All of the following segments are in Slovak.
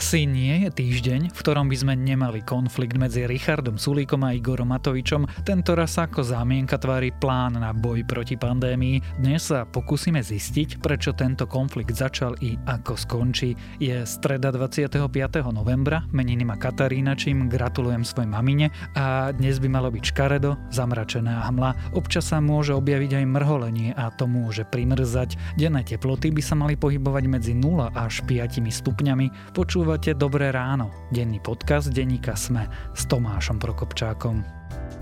Asi nie je týždeň, v ktorom by sme nemali konflikt medzi Richardom Sulíkom a Igorom Matovičom. Tento raz ako zámienka tvári plán na boj proti pandémii. Dnes sa pokúsime zistiť, prečo tento konflikt začal i ako skončí. Je streda 25. novembra, meniny ma Katarína, čím gratulujem svojej mamine a dnes by malo byť škaredo, zamračená hmla. Občas sa môže objaviť aj mrholenie a to môže primrzať. Denné teploty by sa mali pohybovať medzi 0 až 5 stupňami. Poču Počúvate Dobré ráno, denný podcast denníka Sme s Tomášom Prokopčákom.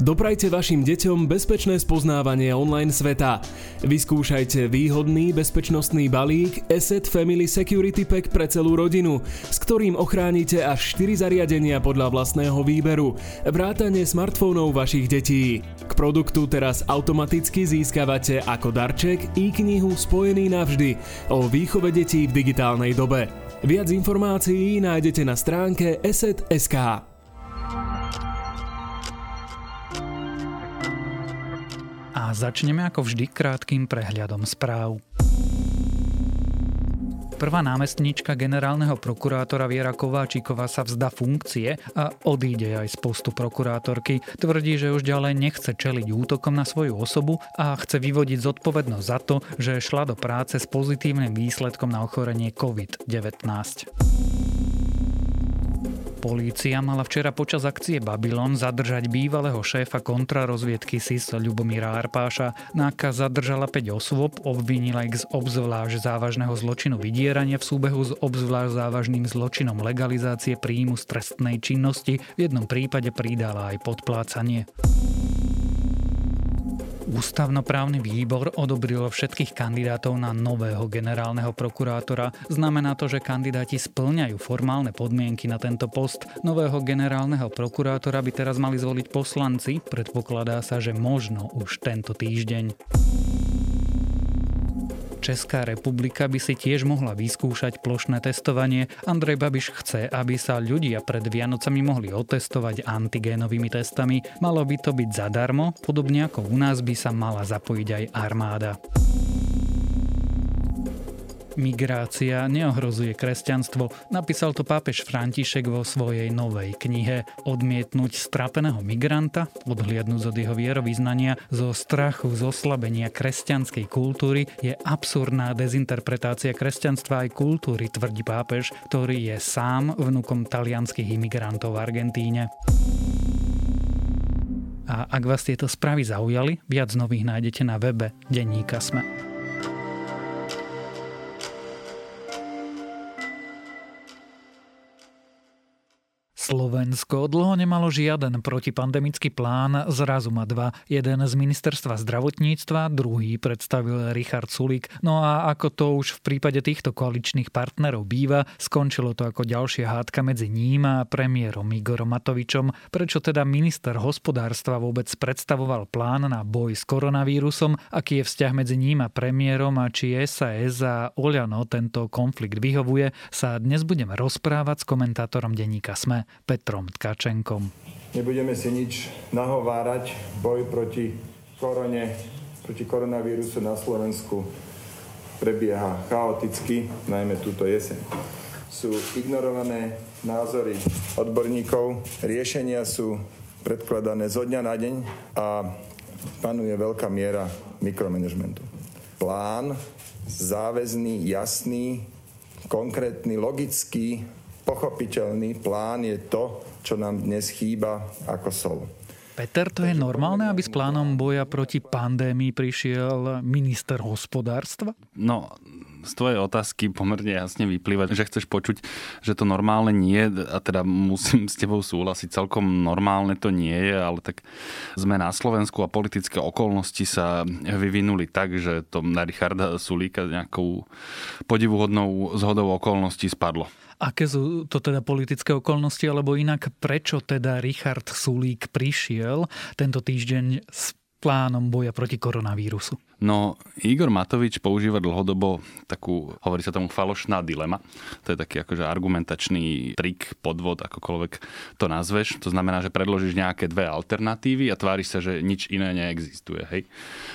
Doprajte vašim deťom bezpečné spoznávanie online sveta. Vyskúšajte výhodný bezpečnostný balík Asset Family Security Pack pre celú rodinu, s ktorým ochránite až 4 zariadenia podľa vlastného výberu, vrátane smartfónov vašich detí. K produktu teraz automaticky získavate ako darček i knihu Spojený navždy o výchove detí v digitálnej dobe. Viac informácií nájdete na stránke eset.sk. A začneme ako vždy krátkým prehľadom správ. Prvá námestníčka generálneho prokurátora Viera Kováčiková sa vzda funkcie a odíde aj z postu prokurátorky. Tvrdí, že už ďalej nechce čeliť útokom na svoju osobu a chce vyvodiť zodpovednosť za to, že šla do práce s pozitívnym výsledkom na ochorenie COVID-19. Polícia mala včera počas akcie Babylon zadržať bývalého šéfa kontrarozviedky SIS Ľubomíra Arpáša. Náka zadržala 5 osôb, obvinila ich z obzvlášť závažného zločinu vydierania v súbehu s obzvlášť závažným zločinom legalizácie príjmu z trestnej činnosti. V jednom prípade pridala aj podplácanie. Ústavnoprávny výbor odobril všetkých kandidátov na nového generálneho prokurátora. Znamená to, že kandidáti splňajú formálne podmienky na tento post. Nového generálneho prokurátora by teraz mali zvoliť poslanci. Predpokladá sa, že možno už tento týždeň. Česká republika by si tiež mohla vyskúšať plošné testovanie. Andrej Babiš chce, aby sa ľudia pred Vianocami mohli otestovať antigénovými testami. Malo by to byť zadarmo, podobne ako u nás by sa mala zapojiť aj armáda. Migrácia neohrozuje kresťanstvo, napísal to pápež František vo svojej novej knihe. Odmietnúť strateného migranta, odhliadnúť od jeho vierovýznania, zo strachu z oslabenia kresťanskej kultúry je absurdná dezinterpretácia kresťanstva aj kultúry, tvrdí pápež, ktorý je sám vnukom talianských imigrantov v Argentíne. A ak vás tieto správy zaujali, viac nových nájdete na webe Denníka Sme. Slovensko dlho nemalo žiaden protipandemický plán, zrazu má dva. Jeden z ministerstva zdravotníctva, druhý predstavil Richard Sulík. No a ako to už v prípade týchto koaličných partnerov býva, skončilo to ako ďalšia hádka medzi ním a premiérom Igorom Matovičom. Prečo teda minister hospodárstva vôbec predstavoval plán na boj s koronavírusom, aký je vzťah medzi ním a premiérom a či SAS a Oľano tento konflikt vyhovuje, sa dnes budeme rozprávať s komentátorom denníka SME. Petrom Tkačenkom. Nebudeme si nič nahovárať. Boj proti korone, proti koronavírusu na Slovensku prebieha chaoticky, najmä túto jeseň. Sú ignorované názory odborníkov, riešenia sú predkladané zo dňa na deň a panuje veľká miera mikromanagementu. Plán záväzný, jasný, konkrétny, logický, pochopiteľný plán je to, čo nám dnes chýba ako sol. Peter, to je normálne, aby s plánom boja proti pandémii prišiel minister hospodárstva? No, z tvojej otázky pomerne jasne vyplýva, že chceš počuť, že to normálne nie je a teda musím s tebou súhlasiť, celkom normálne to nie je, ale tak sme na Slovensku a politické okolnosti sa vyvinuli tak, že to na Richarda Sulíka nejakou podivuhodnou zhodou okolností spadlo. Aké sú to teda politické okolnosti, alebo inak prečo teda Richard Sulík prišiel tento týždeň s plánom boja proti koronavírusu? No, Igor Matovič používa dlhodobo takú, hovorí sa tomu falošná dilema. To je taký akože argumentačný trik, podvod, akokoľvek to nazveš. To znamená, že predložíš nejaké dve alternatívy a tváriš sa, že nič iné neexistuje. Hej?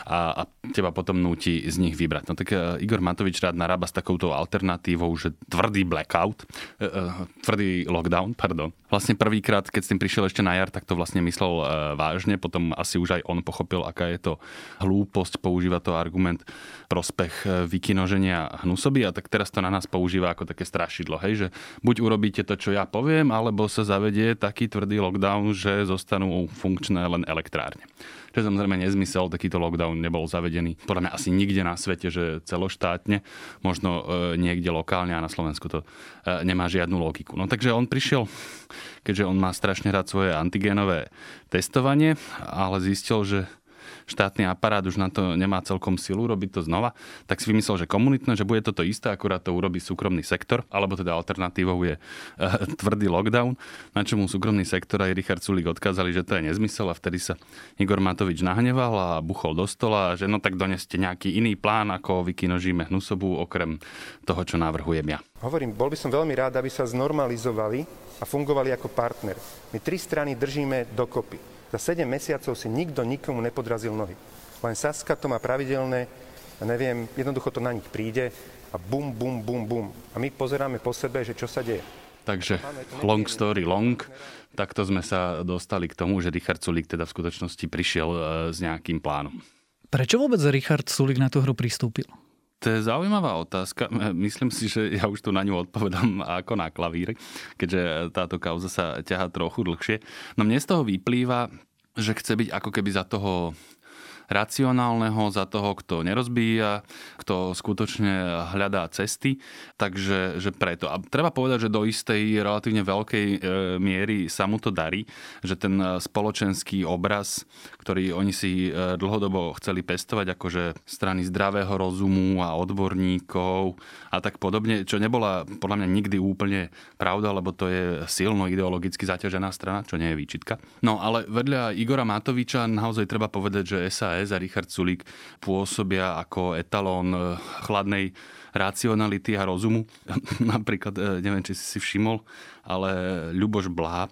A, a teba potom núti z nich vybrať. No tak uh, Igor Matovič rád narába s takouto alternatívou, že tvrdý blackout, uh, uh, tvrdý lockdown, pardon. Vlastne prvýkrát, keď s tým prišiel ešte na jar, tak to vlastne myslel uh, vážne. Potom asi už aj on pochopil, aká je to hlúposť používa to argument prospech e, vykinoženia hnusoby a tak teraz to na nás používa ako také strašidlo, hej, že buď urobíte to, čo ja poviem, alebo sa zavedie taký tvrdý lockdown, že zostanú funkčné len elektrárne. Čo je samozrejme nezmysel, takýto lockdown nebol zavedený podľa mňa asi nikde na svete, že celoštátne, možno e, niekde lokálne a na Slovensku to e, nemá žiadnu logiku. No takže on prišiel, keďže on má strašne rád svoje antigénové testovanie, ale zistil, že štátny aparát už na to nemá celkom silu robiť to znova, tak si vymyslel, že komunitné, že bude toto isté, akurát to urobí súkromný sektor, alebo teda alternatívou je uh, tvrdý lockdown, na čomu súkromný sektor aj Richard Sulik odkázali, že to je nezmysel a vtedy sa Igor Matovič nahneval a buchol do stola, že no tak doneste nejaký iný plán, ako vykinožíme hnusobu, okrem toho, čo navrhujem ja. Hovorím, bol by som veľmi rád, aby sa znormalizovali a fungovali ako partner. My tri strany držíme dokopy. Za 7 mesiacov si nikto nikomu nepodrazil nohy. Len Saska to má pravidelné, ja neviem, jednoducho to na nich príde a bum, bum, bum, bum. A my pozeráme po sebe, že čo sa deje. Takže long story long, takto sme sa dostali k tomu, že Richard Sulik teda v skutočnosti prišiel e, s nejakým plánom. Prečo vôbec Richard Sulik na tú hru pristúpil? To je zaujímavá otázka. Myslím si, že ja už tu na ňu odpovedám ako na klavír, keďže táto kauza sa ťaha trochu dlhšie. No mne z toho vyplýva, že chce byť ako keby za toho racionálneho, za toho, kto nerozbíja, kto skutočne hľadá cesty. Takže že preto. A treba povedať, že do istej relatívne veľkej e, miery sa mu to darí, že ten spoločenský obraz, ktorý oni si e, dlhodobo chceli pestovať, akože strany zdravého rozumu a odborníkov a tak podobne, čo nebola podľa mňa nikdy úplne pravda, lebo to je silno ideologicky zaťažená strana, čo nie je výčitka. No ale vedľa Igora Matoviča naozaj treba povedať, že SAS SAS a Richard Sulík pôsobia ako etalón eh, chladnej racionality a rozumu. Napríklad, eh, neviem, či si si všimol, ale Ľuboš Blá,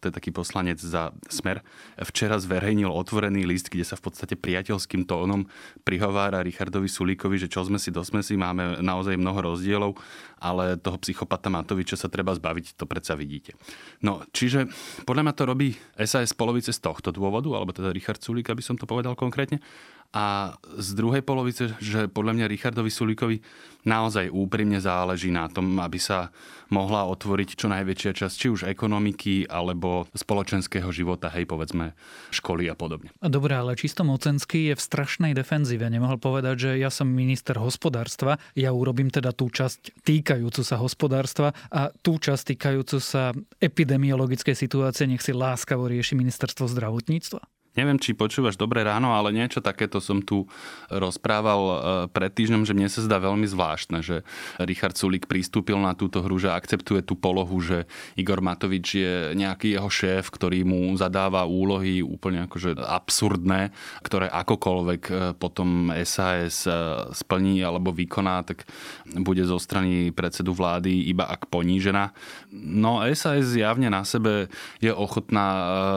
to je taký poslanec za Smer, včera zverejnil otvorený list, kde sa v podstate priateľským tónom prihovára Richardovi Sulíkovi, že čo sme si, do sme si, máme naozaj mnoho rozdielov, ale toho psychopata Matoviča sa treba zbaviť, to predsa vidíte. No, čiže podľa mňa to robí SAS polovice z tohto dôvodu, alebo teda Richard Sulík, aby som to povedal konkrétne, a z druhej polovice, že podľa mňa Richardovi Sulíkovi naozaj úprimne záleží na tom, aby sa mohla otvoriť čo najväčšia časť či už ekonomiky alebo spoločenského života, hej, povedzme školy a podobne. Dobre, ale čisto mocenský je v strašnej defenzíve. Nemohol povedať, že ja som minister hospodárstva, ja urobím teda tú časť týkajúcu sa hospodárstva a tú časť týkajúcu sa epidemiologickej situácie nech si láskavo rieši ministerstvo zdravotníctva? Neviem, či počúvaš dobré ráno, ale niečo takéto som tu rozprával e, pred týždňom, že mne sa zdá veľmi zvláštne, že Richard Sulik pristúpil na túto hru, že akceptuje tú polohu, že Igor Matovič je nejaký jeho šéf, ktorý mu zadáva úlohy úplne akože absurdné, ktoré akokoľvek e, potom SAS e, splní alebo vykoná, tak bude zo strany predsedu vlády iba ak ponížená. No SAS zjavne na sebe je ochotná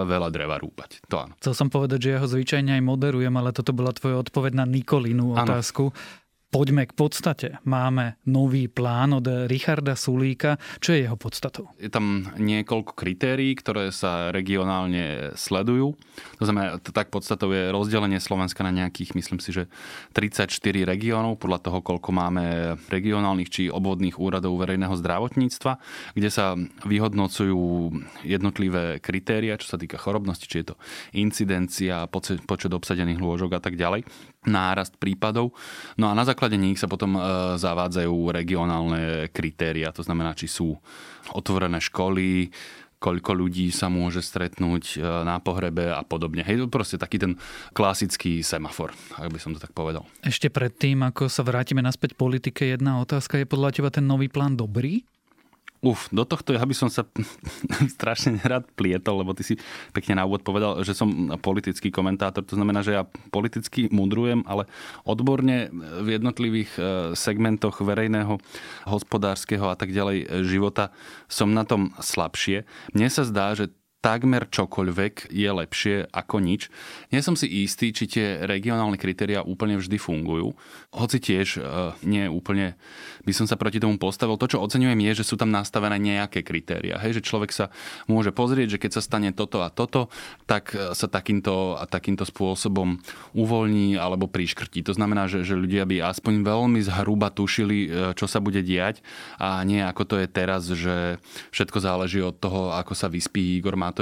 veľa dreva rúpať. To áno povedať, že ja ho zvyčajne aj moderujem, ale toto bola tvoja odpoveď na Nikolinu otázku. Ano. Poďme k podstate. Máme nový plán od Richarda Sulíka. Čo je jeho podstatou? Je tam niekoľko kritérií, ktoré sa regionálne sledujú. To znamená, tak podstatou je rozdelenie Slovenska na nejakých, myslím si, že 34 regiónov, podľa toho, koľko máme regionálnych či obvodných úradov verejného zdravotníctva, kde sa vyhodnocujú jednotlivé kritéria, čo sa týka chorobnosti, či je to incidencia, počet obsadených lôžok a tak ďalej nárast prípadov. No a na základe nich sa potom e, zavádzajú regionálne kritéria, to znamená, či sú otvorené školy, koľko ľudí sa môže stretnúť e, na pohrebe a podobne. Hej, to proste taký ten klasický semafor, ak by som to tak povedal. Ešte predtým, ako sa vrátime naspäť politike, jedna otázka. Je podľa teba ten nový plán dobrý? Uf, do tohto ja by som sa strašne rád plietol, lebo ty si pekne na úvod povedal, že som politický komentátor. To znamená, že ja politicky mudrujem, ale odborne v jednotlivých e, segmentoch verejného, hospodárskeho a tak ďalej života som na tom slabšie. Mne sa zdá, že takmer čokoľvek je lepšie ako nič. Nie som si istý, či tie regionálne kritéria úplne vždy fungujú. Hoci tiež uh, nie úplne by som sa proti tomu postavil. To, čo oceňujem, je, že sú tam nastavené nejaké kritéria. Hej, že človek sa môže pozrieť, že keď sa stane toto a toto, tak e, sa takýmto a takýmto spôsobom uvoľní alebo priškrtí. To znamená, že, že ľudia by aspoň veľmi zhruba tušili, e, čo sa bude diať a nie ako to je teraz, že všetko záleží od toho, ako sa vyspí Igor Matovič,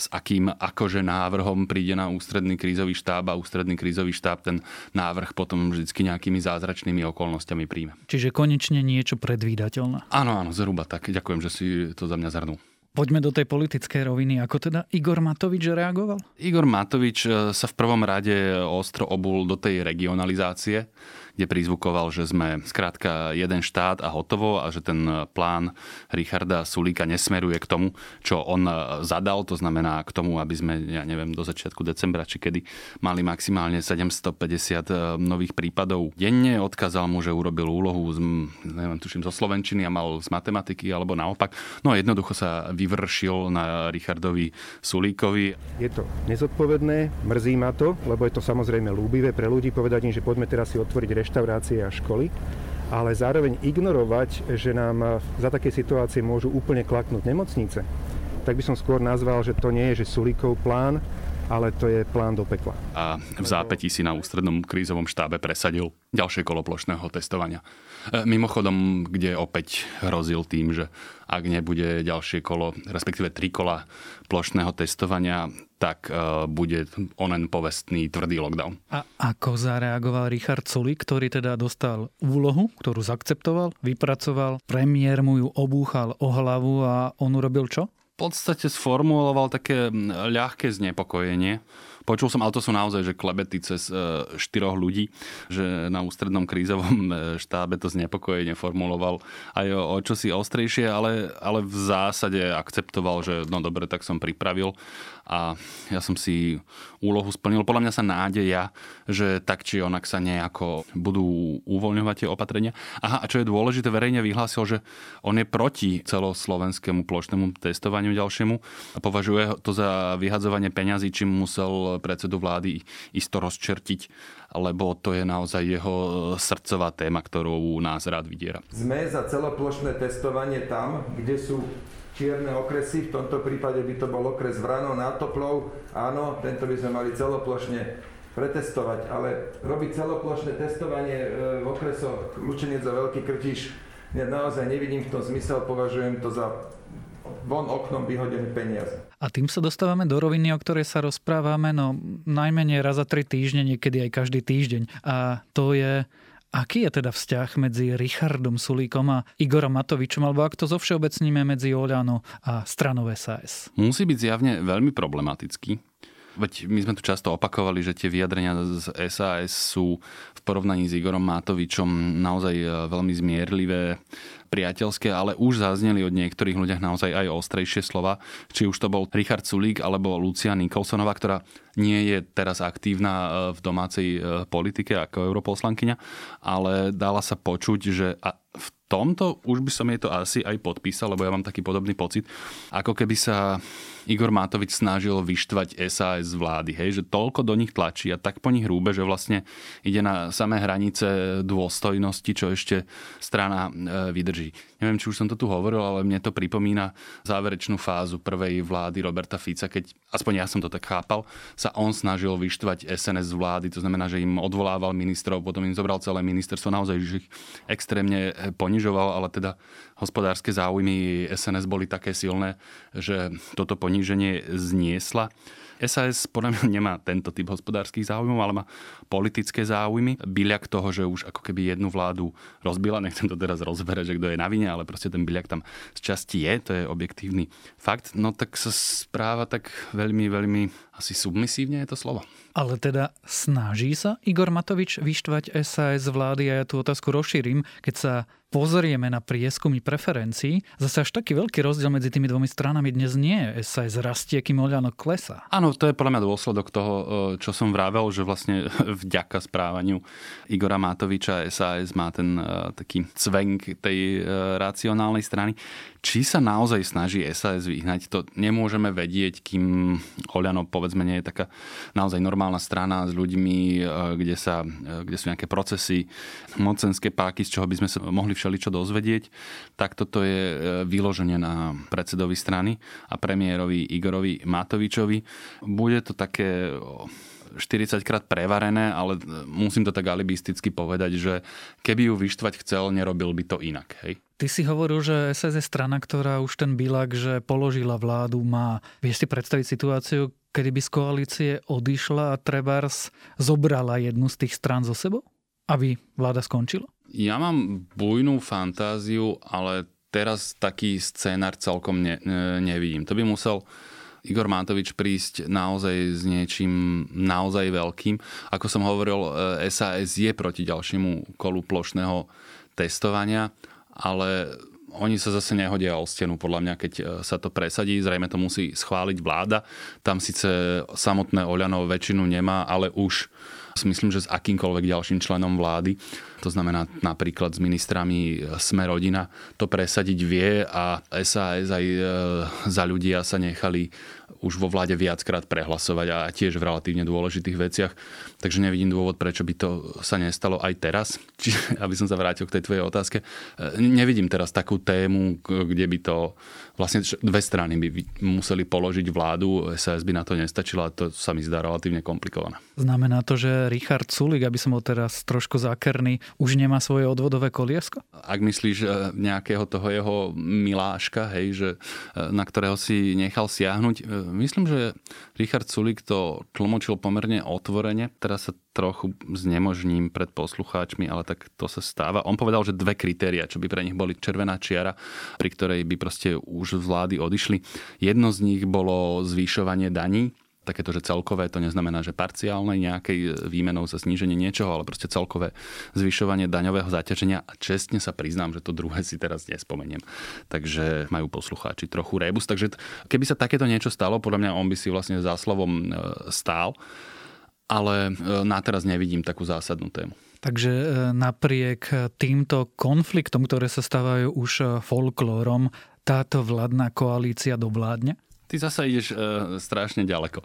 s akým akože návrhom príde na ústredný krízový štáb a ústredný krízový štáb ten návrh potom vždy nejakými zázračnými okolnostiami príjme. Čiže konečne niečo predvídateľné. Áno, áno, zhruba tak. Ďakujem, že si to za mňa zhrnul. Poďme do tej politickej roviny. Ako teda Igor Matovič reagoval? Igor Matovič eh, sa v prvom rade ostro obul do tej regionalizácie kde prizvukoval, že sme skrátka jeden štát a hotovo a že ten plán Richarda Sulíka nesmeruje k tomu, čo on zadal, to znamená k tomu, aby sme, ja neviem, do začiatku decembra či kedy mali maximálne 750 e, nových prípadov denne. Odkázal mu, že urobil úlohu z, neviem, tuším, zo Slovenčiny a mal z matematiky alebo naopak. No a jednoducho sa vyvršil na Richardovi Sulíkovi. Je to nezodpovedné, mrzí ma to, lebo je to samozrejme lúbivé pre ľudí povedať im, že poďme teraz si otvoriť reštaurácie a školy, ale zároveň ignorovať, že nám za také situácie môžu úplne klaknúť nemocnice, tak by som skôr nazval, že to nie je že Sulíkov plán, ale to je plán do pekla. A v zápätí si na ústrednom krízovom štábe presadil ďalšie kolo plošného testovania. E, mimochodom, kde opäť hrozil tým, že ak nebude ďalšie kolo, respektíve tri kola plošného testovania, tak e, bude onen povestný tvrdý lockdown. A ako zareagoval Richard Sulik, ktorý teda dostal úlohu, ktorú zakceptoval, vypracoval, premiér mu ju obúchal o hlavu a on urobil čo? Podstate sformuloval také ľahké znepokojenie Počul som, ale to sú naozaj že klebety cez e, štyroch ľudí, že na ústrednom krízovom e, štábe to znepokojenie formuloval aj o, o čosi ostrejšie, ale, ale v zásade akceptoval, že no dobre, tak som pripravil a ja som si úlohu splnil. Podľa mňa sa nádeja, že tak či onak sa nejako budú uvoľňovať tie opatrenia. Aha, a čo je dôležité, verejne vyhlásil, že on je proti celoslovenskému plošnému testovaniu ďalšiemu a považuje to za vyhadzovanie peňazí, čím musel predsedu vlády isto rozčertiť, lebo to je naozaj jeho srdcová téma, ktorú nás rád vydiera. Sme za celoplošné testovanie tam, kde sú čierne okresy, v tomto prípade by to bol okres Vrano nad Toplou, áno, tento by sme mali celoplošne pretestovať, ale robiť celoplošné testovanie e, v okresoch Lučenec a Veľký Krtiš, ja naozaj nevidím v tom zmysel, považujem to za von oknom vyhodené peniaze. A tým sa dostávame do roviny, o ktorej sa rozprávame, no najmenej raz za tri týždne, niekedy aj každý týždeň. A to je Aký je teda vzťah medzi Richardom Sulíkom a Igorom Matovičom, alebo ak to zo všeobecníme medzi Oľano a stranou SAS? Musí byť zjavne veľmi problematický. Veď my sme tu často opakovali, že tie vyjadrenia z SAS sú v porovnaní s Igorom Matovičom naozaj e, veľmi zmierlivé, priateľské, ale už zazneli od niektorých ľuďach naozaj aj ostrejšie slova. Či už to bol Richard Sulík alebo Lucia Nikolsonová, ktorá nie je teraz aktívna e, v domácej e, politike ako europoslankyňa, ale dala sa počuť, že v tomto už by som jej to asi aj podpísal, lebo ja mám taký podobný pocit, ako keby sa Igor Matovič snažil vyštvať SAS z vlády, hej, že toľko do nich tlačí a tak po nich hrúbe, že vlastne ide na samé hranice dôstojnosti, čo ešte strana e, vydrží. Neviem, či už som to tu hovoril, ale mne to pripomína záverečnú fázu prvej vlády Roberta Fica, keď, aspoň ja som to tak chápal, sa on snažil vyštvať SNS z vlády, to znamená, že im odvolával ministrov, potom im zobral celé ministerstvo, naozaj že ich extrémne ponižoval, ale teda hospodárske záujmy SNS boli také silné, že toto poníženie zniesla. SAS podľa mňa nemá tento typ hospodárskych záujmov, ale má politické záujmy. Byliak toho, že už ako keby jednu vládu rozbila, nechcem to teraz rozberať, že kto je na vine, ale proste ten byliak tam z časti je, to je objektívny fakt. No tak sa správa tak veľmi, veľmi asi submisívne je to slovo. Ale teda snaží sa Igor Matovič vyštvať SAS vlády a ja tú otázku rozšírim, keď sa pozrieme na prieskumy preferencií, zase až taký veľký rozdiel medzi tými dvomi stranami dnes nie je. SAS rastie, kým Oľano klesá. Áno, to je podľa mňa dôsledok toho, e, čo som vravel, že vlastne vďaka správaniu Igora Matoviča SAS má ten e, taký cvenk tej e, racionálnej strany. Či sa naozaj snaží SAS vyhnať, to nemôžeme vedieť, kým Oľano povedzme nie je taká naozaj normálna strana s ľuďmi, kde, sa, kde sú nejaké procesy, mocenské páky, z čoho by sme sa mohli všeličo dozvedieť, tak toto je e, vyloženie na predsedovi strany a premiérovi Igorovi Matovičovi. Bude to také 40 krát prevarené, ale e, musím to tak alibisticky povedať, že keby ju vyštvať chcel, nerobil by to inak. Hej? Ty si hovoril, že SS je strana, ktorá už ten bilak, že položila vládu, má. Vieš si predstaviť situáciu, kedy by z koalície odišla a Trebars zobrala jednu z tých strán zo sebou? Aby vláda skončila? Ja mám bujnú fantáziu, ale teraz taký scénar celkom ne, nevidím. To by musel Igor Matovič prísť naozaj s niečím naozaj veľkým. Ako som hovoril, SAS je proti ďalšiemu kolu plošného testovania, ale oni sa zase nehodia o stenu, podľa mňa, keď sa to presadí. Zrejme to musí schváliť vláda. Tam síce samotné Oľano väčšinu nemá, ale už myslím, že s akýmkoľvek ďalším členom vlády, to znamená napríklad s ministrami Sme rodina, to presadiť vie a SAS aj e, za ľudia sa nechali už vo vláde viackrát prehlasovať a tiež v relatívne dôležitých veciach. Takže nevidím dôvod, prečo by to sa nestalo aj teraz. Čiže, aby som sa vrátil k tej tvojej otázke, e, nevidím teraz takú tému, kde by to vlastne dve strany by museli položiť vládu, SAS by na to nestačila a to sa mi zdá relatívne komplikované. Znamená to, že Richard Sulik, aby som bol teraz trošku zákerný, už nemá svoje odvodové koliesko? Ak myslíš e, nejakého toho jeho miláška, hej, že, e, na ktorého si nechal siahnuť, myslím, že Richard Sulik to tlmočil pomerne otvorene. Teraz sa trochu znemožním pred poslucháčmi, ale tak to sa stáva. On povedal, že dve kritéria, čo by pre nich boli červená čiara, pri ktorej by proste už z vlády odišli. Jedno z nich bolo zvýšovanie daní, takéto, že celkové, to neznamená, že parciálne nejakej výmenou za zníženie niečoho, ale proste celkové zvyšovanie daňového zaťaženia. A čestne sa priznám, že to druhé si teraz nespomeniem. Takže majú poslucháči trochu rebus. Takže keby sa takéto niečo stalo, podľa mňa on by si vlastne za slovom e, stál. Ale e, na teraz nevidím takú zásadnú tému. Takže e, napriek týmto konfliktom, ktoré sa stávajú už folklórom, táto vládna koalícia dovládne? Ty zasa ideš e, strašne ďaleko.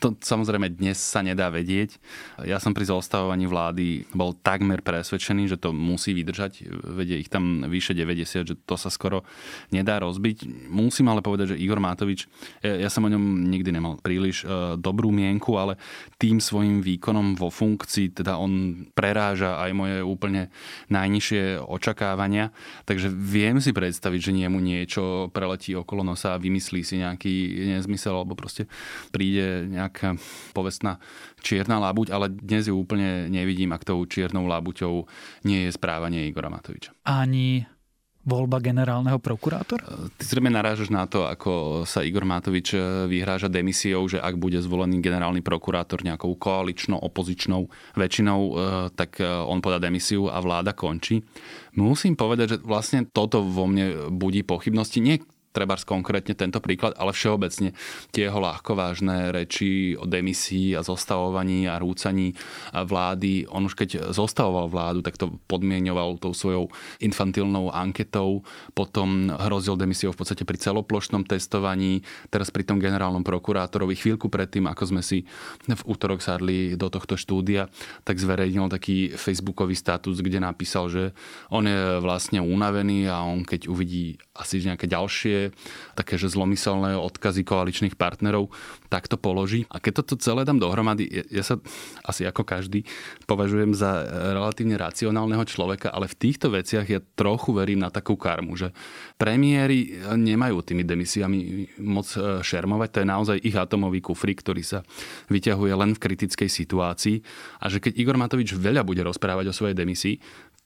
To samozrejme dnes sa nedá vedieť. Ja som pri zostavovaní vlády bol takmer presvedčený, že to musí vydržať. Vedie ich tam vyše 90, že to sa skoro nedá rozbiť. Musím ale povedať, že Igor Matovič, ja, ja som o ňom nikdy nemal príliš e, dobrú mienku, ale tým svojim výkonom vo funkcii, teda on preráža aj moje úplne najnižšie očakávania. Takže viem si predstaviť, že niemu niečo preletí okolo nosa a vymyslí si nejaký nezmysel, alebo proste príde nejaká povestná čierna lábuť, ale dnes ju úplne nevidím, ak tou čiernou lábuťou nie je správanie Igora Matoviča. Ani voľba generálneho prokurátora? Ty zrejme narážaš na to, ako sa Igor Matovič e, vyhráža demisiou, že ak bude zvolený generálny prokurátor nejakou koaličnou, opozičnou väčšinou, e, tak e, on podá demisiu a vláda končí. Musím povedať, že vlastne toto vo mne budí pochybnosti. Nie treba konkrétne tento príklad, ale všeobecne tie jeho ľahkovážne reči o demisii a zostavovaní a rúcaní vlády. On už keď zostavoval vládu, tak to podmienoval tou svojou infantilnou anketou, potom hrozil demisiou v podstate pri celoplošnom testovaní, teraz pri tom generálnom prokurátorovi chvíľku predtým, ako sme si v útorok sadli do tohto štúdia, tak zverejnil taký facebookový status, kde napísal, že on je vlastne unavený a on keď uvidí asi nejaké ďalšie také, že zlomyselné odkazy koaličných partnerov, tak to položí. A keď toto celé dám dohromady, ja sa asi ako každý považujem za relatívne racionálneho človeka, ale v týchto veciach ja trochu verím na takú karmu, že premiéry nemajú tými demisiami moc e, šermovať, to je naozaj ich atomový kufrik, ktorý sa vyťahuje len v kritickej situácii a že keď Igor Matovič veľa bude rozprávať o svojej demisii,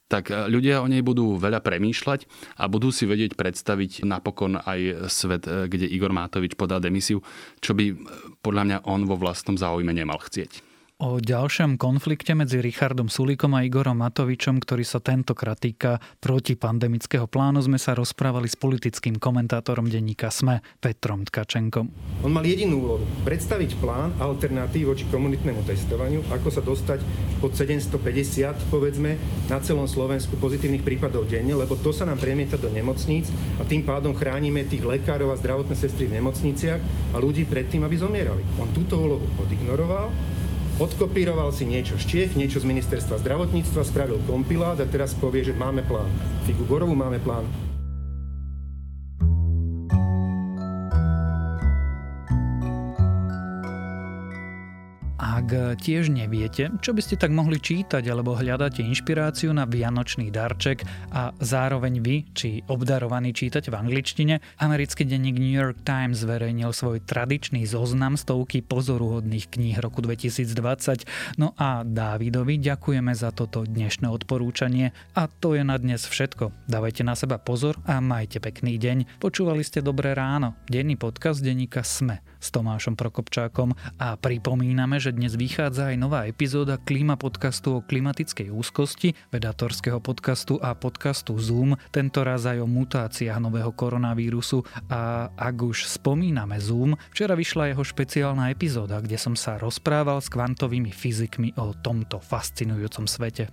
tak e, ľudia o nej budú veľa premýšľať a budú si vedieť predstaviť napokon aj svet, e, kde Igor Mátovič podá demisiu, čo by e, podľa mňa on vo vlastnom záujme nemal chcieť. O ďalšom konflikte medzi Richardom Sulíkom a Igorom Matovičom, ktorý sa tentokrát týka protipandemického plánu, sme sa rozprávali s politickým komentátorom denníka SME Petrom Tkačenkom. On mal jedinú úlohu, predstaviť plán alternatív voči komunitnému testovaniu, ako sa dostať pod 750, povedzme, na celom Slovensku pozitívnych prípadov denne, lebo to sa nám premieta do nemocníc a tým pádom chránime tých lekárov a zdravotné sestry v nemocniciach a ľudí pred tým, aby zomierali. On túto úlohu odignoroval odkopíroval si niečo z Čiech, niečo z ministerstva zdravotníctva, spravil kompilát a teraz povie, že máme plán. Figu Borovu máme plán. Ak tiež neviete, čo by ste tak mohli čítať alebo hľadáte inšpiráciu na vianočný darček a zároveň vy, či obdarovaný čítať v angličtine, americký denník New York Times zverejnil svoj tradičný zoznam stovky pozoruhodných kníh roku 2020. No a Dávidovi ďakujeme za toto dnešné odporúčanie a to je na dnes všetko. Dávajte na seba pozor a majte pekný deň. Počúvali ste Dobré ráno, denný podcast denníka SME s Tomášom Prokopčákom a pripomíname, že dnes vychádza aj nová epizóda Klima podcastu o klimatickej úzkosti, vedatorského podcastu a podcastu Zoom, tento raz aj o mutáciách nového koronavírusu a ak už spomíname Zoom, včera vyšla jeho špeciálna epizóda, kde som sa rozprával s kvantovými fyzikmi o tomto fascinujúcom svete.